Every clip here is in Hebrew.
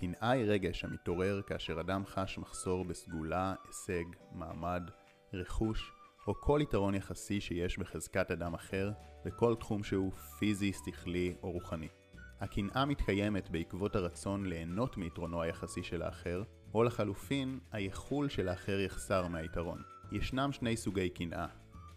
קנאה היא רגש המתעורר כאשר אדם חש מחסור בסגולה, הישג, מעמד, רכוש או כל יתרון יחסי שיש בחזקת אדם אחר בכל תחום שהוא פיזי, שכלי או רוחני. הקנאה מתקיימת בעקבות הרצון ליהנות מיתרונו היחסי של האחר, או לחלופין, היכול של האחר יחסר מהיתרון. ישנם שני סוגי קנאה,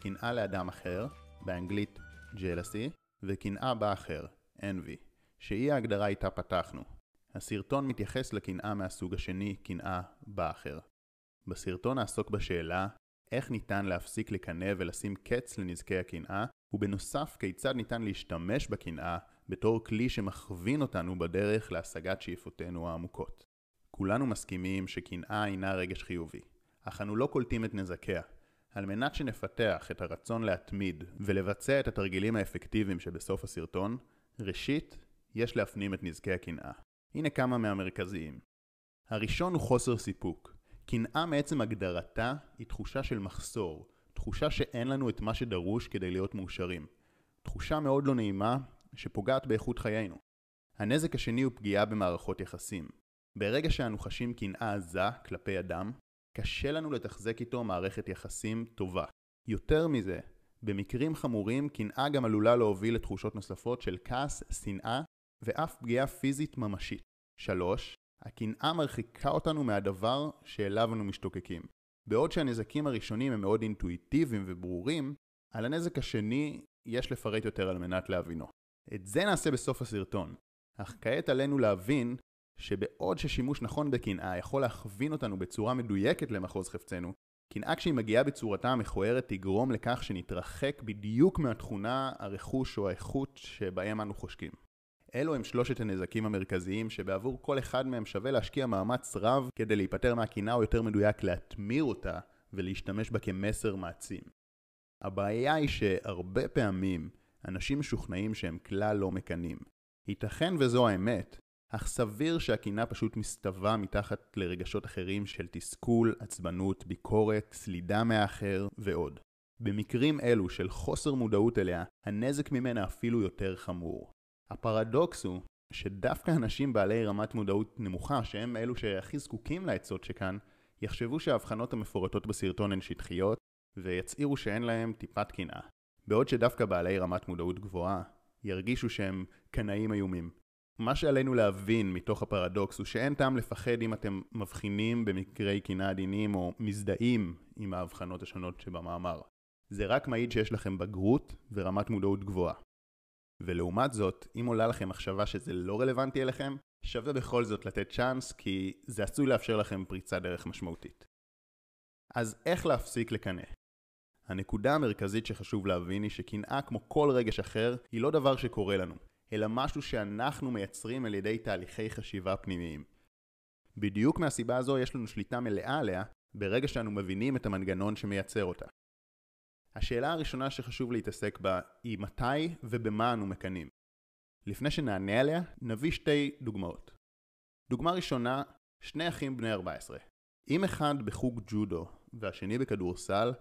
קנאה לאדם אחר, באנגלית jealousy, וקנאה באחר, envy, שהיא ההגדרה איתה פתחנו. הסרטון מתייחס לקנאה מהסוג השני, קנאה באחר. בסרטון נעסוק בשאלה איך ניתן להפסיק לקנא ולשים קץ לנזקי הקנאה, ובנוסף כיצד ניתן להשתמש בקנאה בתור כלי שמכווין אותנו בדרך להשגת שאיפותינו העמוקות. כולנו מסכימים שקנאה אינה רגש חיובי, אך אנו לא קולטים את נזקיה. על מנת שנפתח את הרצון להתמיד ולבצע את התרגילים האפקטיביים שבסוף הסרטון, ראשית, יש להפנים את נזקי הקנאה. הנה כמה מהמרכזיים. הראשון הוא חוסר סיפוק. קנאה מעצם הגדרתה היא תחושה של מחסור, תחושה שאין לנו את מה שדרוש כדי להיות מאושרים. תחושה מאוד לא נעימה שפוגעת באיכות חיינו. הנזק השני הוא פגיעה במערכות יחסים. ברגע שאנו חשים קנאה עזה כלפי אדם, קשה לנו לתחזק איתו מערכת יחסים טובה. יותר מזה, במקרים חמורים קנאה גם עלולה להוביל לתחושות נוספות של כעס, שנאה ואף פגיעה פיזית ממשית. 3. הקנאה מרחיקה אותנו מהדבר שאליו אנו משתוקקים. בעוד שהנזקים הראשונים הם מאוד אינטואיטיביים וברורים, על הנזק השני יש לפרט יותר על מנת להבינו. את זה נעשה בסוף הסרטון, אך כעת עלינו להבין שבעוד ששימוש נכון בקנאה יכול להכווין אותנו בצורה מדויקת למחוז חפצנו, קנאה כשהיא מגיעה בצורתה המכוערת תגרום לכך שנתרחק בדיוק מהתכונה, הרכוש או האיכות שבהם אנו חושקים. אלו הם שלושת הנזקים המרכזיים שבעבור כל אחד מהם שווה להשקיע מאמץ רב כדי להיפטר מהקנאה או יותר מדויק להטמיר אותה ולהשתמש בה כמסר מעצים. הבעיה היא שהרבה פעמים אנשים משוכנעים שהם כלל לא מקנאים. ייתכן וזו האמת, אך סביר שהקנאה פשוט מסתווה מתחת לרגשות אחרים של תסכול, עצבנות, ביקורת, סלידה מהאחר ועוד. במקרים אלו של חוסר מודעות אליה, הנזק ממנה אפילו יותר חמור. הפרדוקס הוא שדווקא אנשים בעלי רמת מודעות נמוכה, שהם אלו שהכי זקוקים לעצות שכאן, יחשבו שההבחנות המפורטות בסרטון הן שטחיות, ויצהירו שאין להם טיפת קנאה. בעוד שדווקא בעלי רמת מודעות גבוהה, ירגישו שהם קנאים איומים. מה שעלינו להבין מתוך הפרדוקס הוא שאין טעם לפחד אם אתם מבחינים במקרי קנאה עדינים או מזדהים עם ההבחנות השונות שבמאמר. זה רק מעיד שיש לכם בגרות ורמת מודעות גבוהה. ולעומת זאת, אם עולה לכם מחשבה שזה לא רלוונטי אליכם, שווה בכל זאת לתת צ'אנס, כי זה עשוי לאפשר לכם פריצה דרך משמעותית. אז איך להפסיק לקנא? הנקודה המרכזית שחשוב להבין היא שקנאה כמו כל רגש אחר, היא לא דבר שקורה לנו, אלא משהו שאנחנו מייצרים על ידי תהליכי חשיבה פנימיים. בדיוק מהסיבה הזו יש לנו שליטה מלאה עליה, ברגע שאנו מבינים את המנגנון שמייצר אותה. השאלה הראשונה שחשוב להתעסק בה היא מתי ובמה אנו מקנאים. לפני שנענה עליה, נביא שתי דוגמאות. דוגמה ראשונה, שני אחים בני 14. אם אחד בחוג ג'ודו והשני בכדורסל,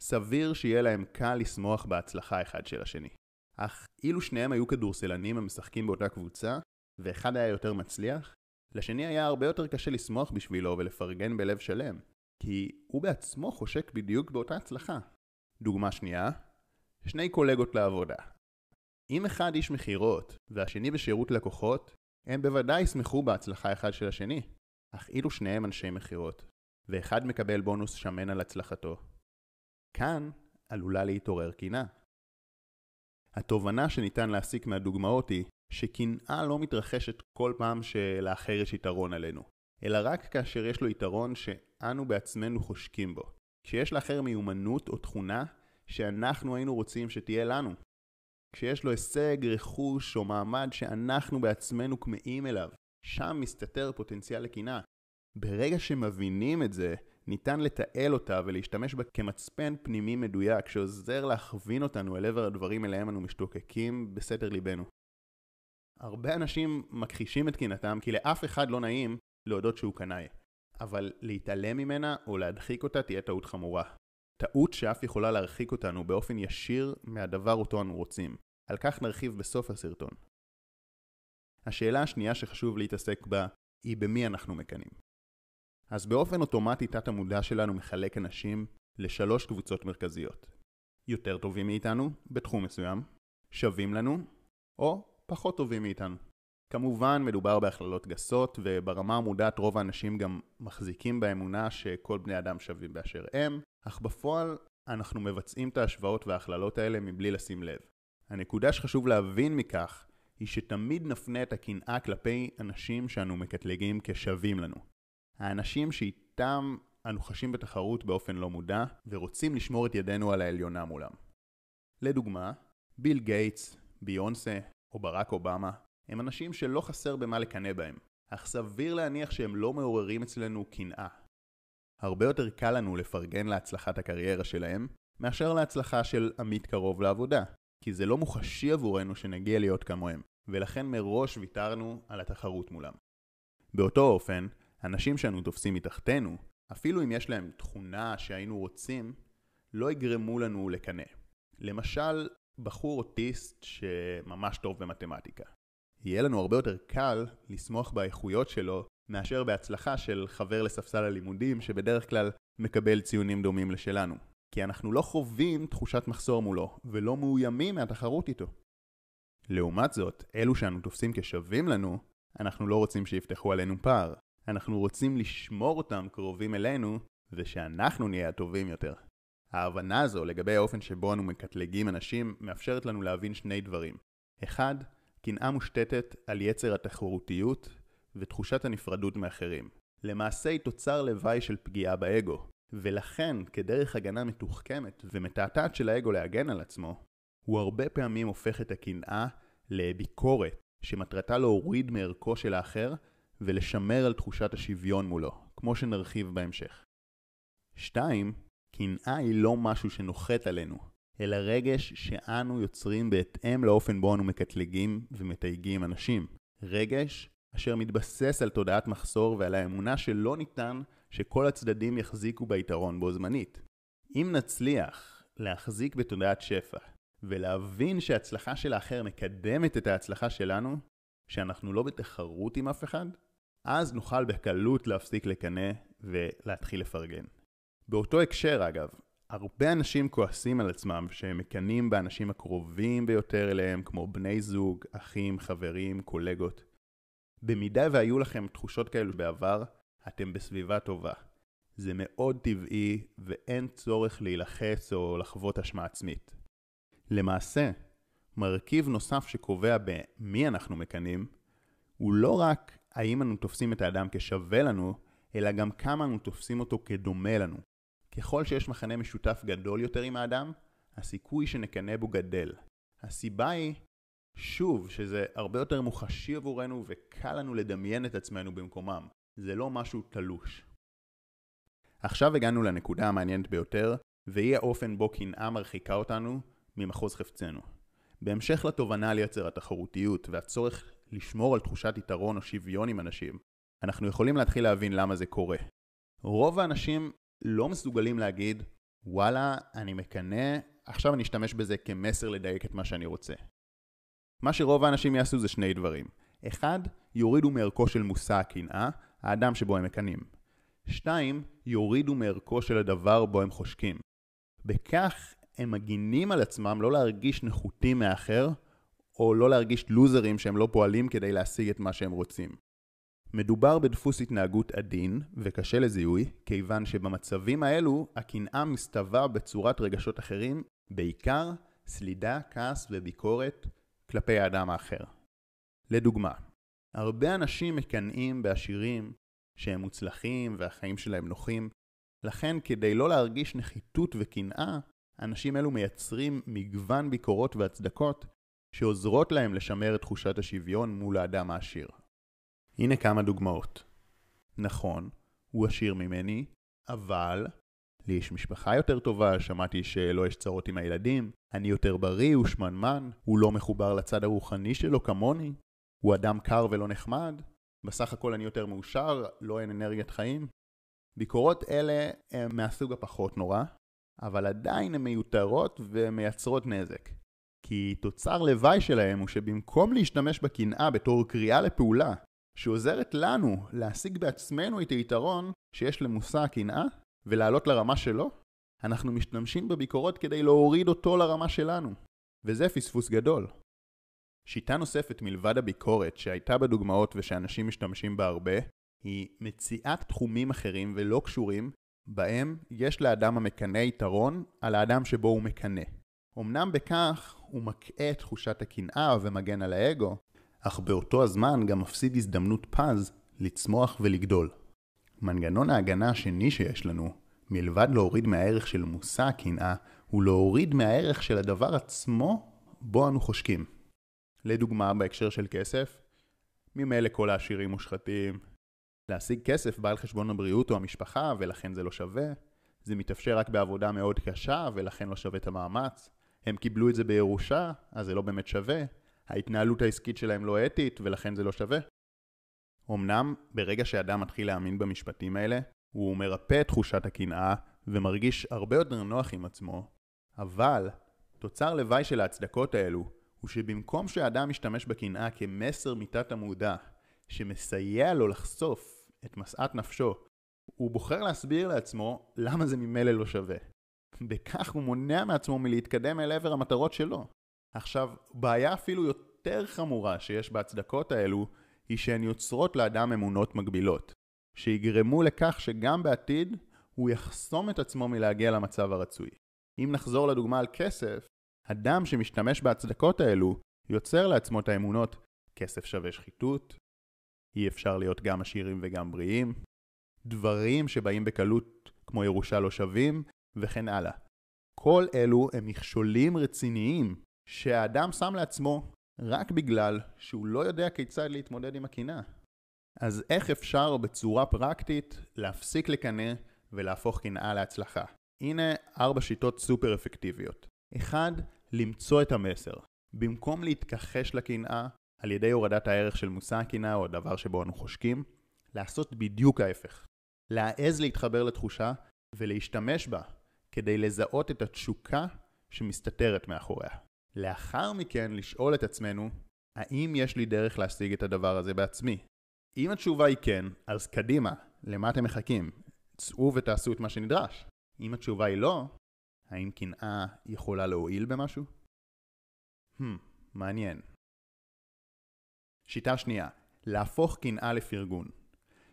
סביר שיהיה להם קל לשמוח בהצלחה אחד של השני. אך אילו שניהם היו כדורסלנים המשחקים באותה קבוצה, ואחד היה יותר מצליח, לשני היה הרבה יותר קשה לשמוח בשבילו ולפרגן בלב שלם, כי הוא בעצמו חושק בדיוק באותה הצלחה. דוגמה שנייה, שני קולגות לעבודה. אם אחד איש מכירות והשני בשירות לקוחות, הם בוודאי ישמחו בהצלחה אחד של השני. אך אילו שניהם אנשי מכירות, ואחד מקבל בונוס שמן על הצלחתו, כאן עלולה להתעורר קנאה. התובנה שניתן להסיק מהדוגמאות היא שקנאה לא מתרחשת כל פעם שלאחר יש יתרון עלינו, אלא רק כאשר יש לו יתרון שאנו בעצמנו חושקים בו. כשיש לאחר מיומנות או תכונה שאנחנו היינו רוצים שתהיה לנו. כשיש לו הישג, רכוש או מעמד שאנחנו בעצמנו כמהים אליו, שם מסתתר פוטנציאל לקנאה. ברגע שמבינים את זה, ניתן לתעל אותה ולהשתמש בה כמצפן פנימי מדויק שעוזר להכווין אותנו אל עבר הדברים אליהם אנו משתוקקים בסתר ליבנו. הרבה אנשים מכחישים את קנאתם כי לאף אחד לא נעים להודות שהוא קנאי, אבל להתעלם ממנה או להדחיק אותה תהיה טעות חמורה. טעות שאף יכולה להרחיק אותנו באופן ישיר מהדבר אותו אנו רוצים. על כך נרחיב בסוף הסרטון. השאלה השנייה שחשוב להתעסק בה היא במי אנחנו מקנאים. אז באופן אוטומטי תת המודע שלנו מחלק אנשים לשלוש קבוצות מרכזיות. יותר טובים מאיתנו בתחום מסוים, שווים לנו, או פחות טובים מאיתנו. כמובן מדובר בהכללות גסות, וברמה המודעת רוב האנשים גם מחזיקים באמונה שכל בני אדם שווים באשר הם, אך בפועל אנחנו מבצעים את ההשוואות וההכללות האלה מבלי לשים לב. הנקודה שחשוב להבין מכך, היא שתמיד נפנה את הקנאה כלפי אנשים שאנו מקטלגים כשווים לנו. האנשים שאיתם אנו חשים בתחרות באופן לא מודע, ורוצים לשמור את ידינו על העליונה מולם. לדוגמה, ביל גייטס, ביונסה או ברק אובמה הם אנשים שלא חסר במה לקנא בהם, אך סביר להניח שהם לא מעוררים אצלנו קנאה. הרבה יותר קל לנו לפרגן להצלחת הקריירה שלהם, מאשר להצלחה של עמית קרוב לעבודה, כי זה לא מוחשי עבורנו שנגיע להיות כמוהם, ולכן מראש ויתרנו על התחרות מולם. באותו אופן, אנשים שאנו תופסים מתחתנו, אפילו אם יש להם תכונה שהיינו רוצים, לא יגרמו לנו לקנא. למשל, בחור אוטיסט שממש טוב במתמטיקה. יהיה לנו הרבה יותר קל לסמוך באיכויות שלו מאשר בהצלחה של חבר לספסל הלימודים שבדרך כלל מקבל ציונים דומים לשלנו. כי אנחנו לא חווים תחושת מחסור מולו, ולא מאוימים מהתחרות איתו. לעומת זאת, אלו שאנו תופסים כשווים לנו, אנחנו לא רוצים שיפתחו עלינו פער. אנחנו רוצים לשמור אותם קרובים אלינו, ושאנחנו נהיה הטובים יותר. ההבנה הזו לגבי האופן שבו אנו מקטלגים אנשים, מאפשרת לנו להבין שני דברים. אחד, קנאה מושתתת על יצר התחרותיות ותחושת הנפרדות מאחרים. למעשה היא תוצר לוואי של פגיעה באגו, ולכן כדרך הגנה מתוחכמת ומתעתעת של האגו להגן על עצמו, הוא הרבה פעמים הופך את הקנאה לביקורת שמטרתה להוריד מערכו של האחר ולשמר על תחושת השוויון מולו, כמו שנרחיב בהמשך. 2. קנאה היא לא משהו שנוחת עלינו, אלא רגש שאנו יוצרים בהתאם לאופן בו אנו מקטלגים ומתייגים אנשים. רגש אשר מתבסס על תודעת מחסור ועל האמונה שלא ניתן שכל הצדדים יחזיקו ביתרון בו זמנית. אם נצליח להחזיק בתודעת שפע ולהבין שההצלחה של האחר מקדמת את ההצלחה שלנו, שאנחנו לא בתחרות עם אף אחד, אז נוכל בקלות להפסיק לקנא ולהתחיל לפרגן. באותו הקשר אגב, הרבה אנשים כועסים על עצמם שהם מקנאים באנשים הקרובים ביותר אליהם כמו בני זוג, אחים, חברים, קולגות. במידה והיו לכם תחושות כאלו בעבר, אתם בסביבה טובה. זה מאוד טבעי ואין צורך להילחץ או לחוות אשמה עצמית. למעשה, מרכיב נוסף שקובע במי אנחנו מקנאים, הוא לא רק האם אנו תופסים את האדם כשווה לנו, אלא גם כמה אנו תופסים אותו כדומה לנו. ככל שיש מכנה משותף גדול יותר עם האדם, הסיכוי שנקנא בו גדל. הסיבה היא, שוב, שזה הרבה יותר מוחשי עבורנו וקל לנו לדמיין את עצמנו במקומם. זה לא משהו תלוש. עכשיו הגענו לנקודה המעניינת ביותר, והיא האופן בו קנאה מרחיקה אותנו ממחוז חפצנו. בהמשך לתובנה על יצר התחרותיות והצורך לשמור על תחושת יתרון או שוויון עם אנשים, אנחנו יכולים להתחיל להבין למה זה קורה. רוב האנשים לא מסוגלים להגיד, וואלה, אני מקנא, עכשיו אני אשתמש בזה כמסר לדייק את מה שאני רוצה. מה שרוב האנשים יעשו זה שני דברים. אחד, יורידו מערכו של מושא הקנאה, האדם שבו הם מקנאים. שתיים, יורידו מערכו של הדבר בו הם חושקים. בכך הם מגינים על עצמם לא להרגיש נחותים מאחר, או לא להרגיש לוזרים שהם לא פועלים כדי להשיג את מה שהם רוצים. מדובר בדפוס התנהגות עדין וקשה לזיהוי, כיוון שבמצבים האלו הקנאה מסתווה בצורת רגשות אחרים, בעיקר סלידה, כעס וביקורת כלפי האדם האחר. לדוגמה, הרבה אנשים מקנאים בעשירים שהם מוצלחים והחיים שלהם נוחים, לכן כדי לא להרגיש נחיתות וקנאה, אנשים אלו מייצרים מגוון ביקורות והצדקות שעוזרות להם לשמר את תחושת השוויון מול האדם העשיר. הנה כמה דוגמאות. נכון, הוא עשיר ממני, אבל לי יש משפחה יותר טובה, שמעתי שלא יש צרות עם הילדים, אני יותר בריא, הוא שמנמן, הוא לא מחובר לצד הרוחני שלו כמוני, הוא אדם קר ולא נחמד, בסך הכל אני יותר מאושר, לא אין אנרגיית חיים. ביקורות אלה הן מהסוג הפחות נורא, אבל עדיין הן מיותרות ומייצרות נזק. כי תוצר לוואי שלהם הוא שבמקום להשתמש בקנאה בתור קריאה לפעולה, שעוזרת לנו להשיג בעצמנו את היתרון שיש למושא הקנאה ולעלות לרמה שלו, אנחנו משתמשים בביקורות כדי להוריד אותו לרמה שלנו. וזה פספוס גדול. שיטה נוספת מלבד הביקורת שהייתה בדוגמאות ושאנשים משתמשים בה הרבה, היא מציאת תחומים אחרים ולא קשורים, בהם יש לאדם המקנא יתרון על האדם שבו הוא מקנא. אמנם בכך הוא מקהה את תחושת הקנאה ומגן על האגו, אך באותו הזמן גם מפסיד הזדמנות פז לצמוח ולגדול. מנגנון ההגנה השני שיש לנו, מלבד להוריד מהערך של מושא הקנאה, הוא להוריד מהערך של הדבר עצמו בו אנו חושקים. לדוגמה, בהקשר של כסף, ממילא כל העשירים מושחתים. להשיג כסף בא על חשבון הבריאות או המשפחה, ולכן זה לא שווה. זה מתאפשר רק בעבודה מאוד קשה, ולכן לא שווה את המאמץ. הם קיבלו את זה בירושה, אז זה לא באמת שווה. ההתנהלות העסקית שלהם לא אתית, ולכן זה לא שווה. אמנם, ברגע שאדם מתחיל להאמין במשפטים האלה, הוא מרפא את תחושת הקנאה, ומרגיש הרבה יותר נוח עם עצמו, אבל תוצר לוואי של ההצדקות האלו, הוא שבמקום שהאדם ישתמש בקנאה כמסר מתת המודע, שמסייע לו לחשוף את משאת נפשו, הוא בוחר להסביר לעצמו למה זה ממילא לא שווה. בכך הוא מונע מעצמו מלהתקדם אל עבר המטרות שלו. עכשיו, בעיה אפילו יותר חמורה שיש בהצדקות האלו, היא שהן יוצרות לאדם אמונות מגבילות, שיגרמו לכך שגם בעתיד הוא יחסום את עצמו מלהגיע למצב הרצוי. אם נחזור לדוגמה על כסף, אדם שמשתמש בהצדקות האלו יוצר לעצמו את האמונות כסף שווה שחיתות, אי אפשר להיות גם עשירים וגם בריאים, דברים שבאים בקלות כמו ירושה לא שווים, וכן הלאה. כל אלו הם מכשולים רציניים שהאדם שם לעצמו רק בגלל שהוא לא יודע כיצד להתמודד עם הקנאה. אז איך אפשר בצורה פרקטית להפסיק לקנא ולהפוך קנאה להצלחה? הנה ארבע שיטות סופר אפקטיביות. 1. למצוא את המסר. במקום להתכחש לקנאה על ידי הורדת הערך של מושא הקנאה או הדבר שבו אנו חושקים, לעשות בדיוק ההפך. להעז להתחבר לתחושה ולהשתמש בה כדי לזהות את התשוקה שמסתתרת מאחוריה. לאחר מכן לשאול את עצמנו, האם יש לי דרך להשיג את הדבר הזה בעצמי? אם התשובה היא כן, אז קדימה, למה אתם מחכים? צאו ותעשו את מה שנדרש. אם התשובה היא לא, האם קנאה יכולה להועיל במשהו? Hmm, מעניין. שיטה שנייה, להפוך קנאה לפרגון.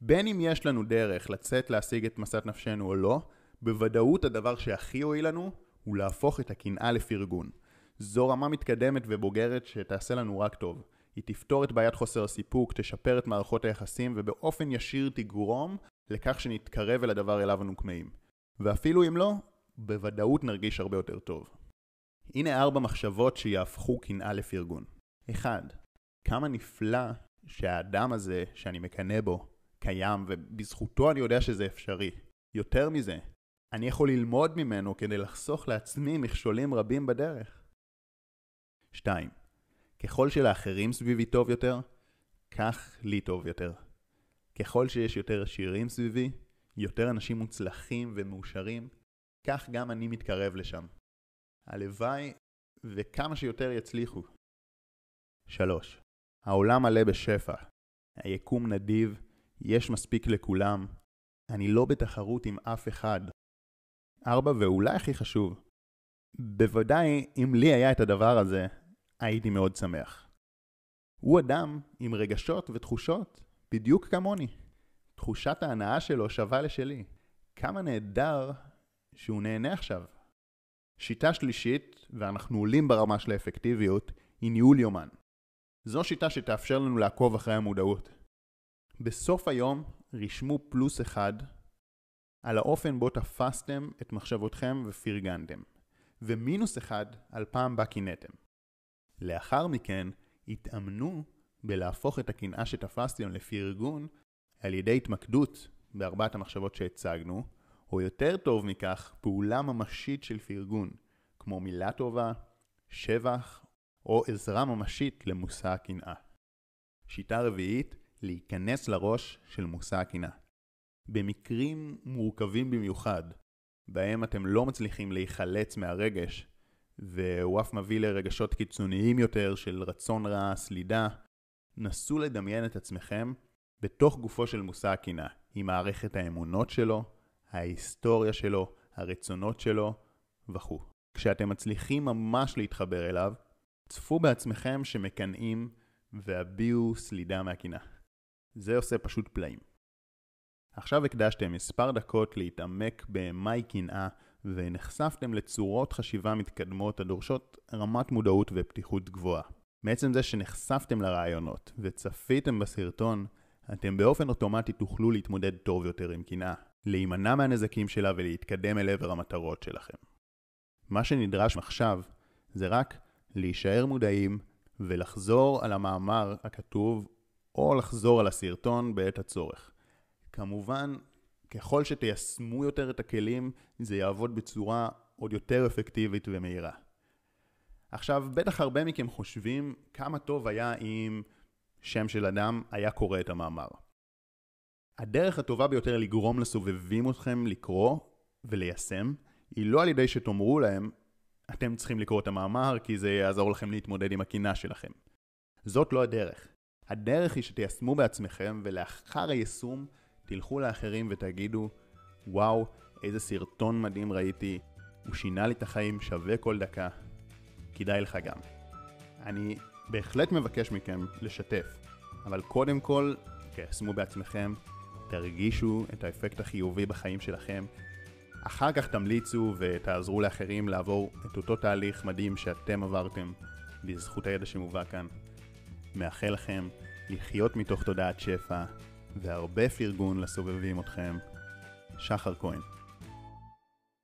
בין אם יש לנו דרך לצאת להשיג את משאת נפשנו או לא, בוודאות הדבר שהכי הועיל לנו הוא להפוך את הקנאה לפרגון. זו רמה מתקדמת ובוגרת שתעשה לנו רק טוב. היא תפתור את בעיית חוסר הסיפוק, תשפר את מערכות היחסים ובאופן ישיר תגרום לכך שנתקרב אל הדבר אליו אנו כמהים. ואפילו אם לא, בוודאות נרגיש הרבה יותר טוב. הנה ארבע מחשבות שיהפכו קנאה לפרגון. 1. כמה נפלא שהאדם הזה שאני מקנא בו קיים ובזכותו אני יודע שזה אפשרי. יותר מזה, אני יכול ללמוד ממנו כדי לחסוך לעצמי מכשולים רבים בדרך. 2. ככל שלאחרים סביבי טוב יותר, כך לי טוב יותר. ככל שיש יותר עשירים סביבי, יותר אנשים מוצלחים ומאושרים, כך גם אני מתקרב לשם. הלוואי וכמה שיותר יצליחו. 3. העולם מלא בשפע. היקום נדיב, יש מספיק לכולם. אני לא בתחרות עם אף אחד. 4. ואולי הכי חשוב, בוודאי אם לי היה את הדבר הזה, הייתי מאוד שמח. הוא אדם עם רגשות ותחושות בדיוק כמוני. תחושת ההנאה שלו שווה לשלי. כמה נהדר שהוא נהנה עכשיו. שיטה שלישית, ואנחנו עולים ברמה של האפקטיביות, היא ניהול יומן. זו שיטה שתאפשר לנו לעקוב אחרי המודעות. בסוף היום רשמו פלוס אחד על האופן בו תפסתם את מחשבותכם ופרגנתם, ומינוס אחד על פעם בה קינאתם. לאחר מכן, התאמנו בלהפוך את הקנאה שתפסתם לפרגון על ידי התמקדות בארבעת המחשבות שהצגנו, או יותר טוב מכך, פעולה ממשית של פרגון, כמו מילה טובה, שבח, או עזרה ממשית למושא הקנאה. שיטה רביעית, להיכנס לראש של מושא הקנאה. במקרים מורכבים במיוחד, בהם אתם לא מצליחים להיחלץ מהרגש, והוא אף מביא לרגשות קיצוניים יותר של רצון רע, סלידה, נסו לדמיין את עצמכם בתוך גופו של מושא הקנאה, היא מערכת האמונות שלו, ההיסטוריה שלו, הרצונות שלו וכו'. כשאתם מצליחים ממש להתחבר אליו, צפו בעצמכם שמקנאים והביעו סלידה מהקנאה. זה עושה פשוט פלאים. עכשיו הקדשתם מספר דקות להתעמק במהי קנאה ונחשפתם לצורות חשיבה מתקדמות הדורשות רמת מודעות ופתיחות גבוהה. מעצם זה שנחשפתם לרעיונות וצפיתם בסרטון, אתם באופן אוטומטי תוכלו להתמודד טוב יותר עם קנאה, להימנע מהנזקים שלה ולהתקדם אל עבר המטרות שלכם. מה שנדרש עכשיו זה רק להישאר מודעים ולחזור על המאמר הכתוב או לחזור על הסרטון בעת הצורך. כמובן, ככל שתיישמו יותר את הכלים, זה יעבוד בצורה עוד יותר אפקטיבית ומהירה. עכשיו, בטח הרבה מכם חושבים כמה טוב היה אם שם של אדם היה קורא את המאמר. הדרך הטובה ביותר לגרום לסובבים אתכם לקרוא וליישם, היא לא על ידי שתאמרו להם, אתם צריכים לקרוא את המאמר כי זה יעזור לכם להתמודד עם הקינה שלכם. זאת לא הדרך. הדרך היא שתיישמו בעצמכם ולאחר היישום תלכו לאחרים ותגידו, וואו, איזה סרטון מדהים ראיתי, הוא שינה לי את החיים, שווה כל דקה. כדאי לך גם. אני בהחלט מבקש מכם לשתף, אבל קודם כל, תיישמו בעצמכם, תרגישו את האפקט החיובי בחיים שלכם, אחר כך תמליצו ותעזרו לאחרים לעבור את אותו תהליך מדהים שאתם עברתם בזכות הידע שמובא כאן. מאחל לכם לחיות מתוך תודעת שפע והרבה פרגון לסובבים אתכם. שחר כהן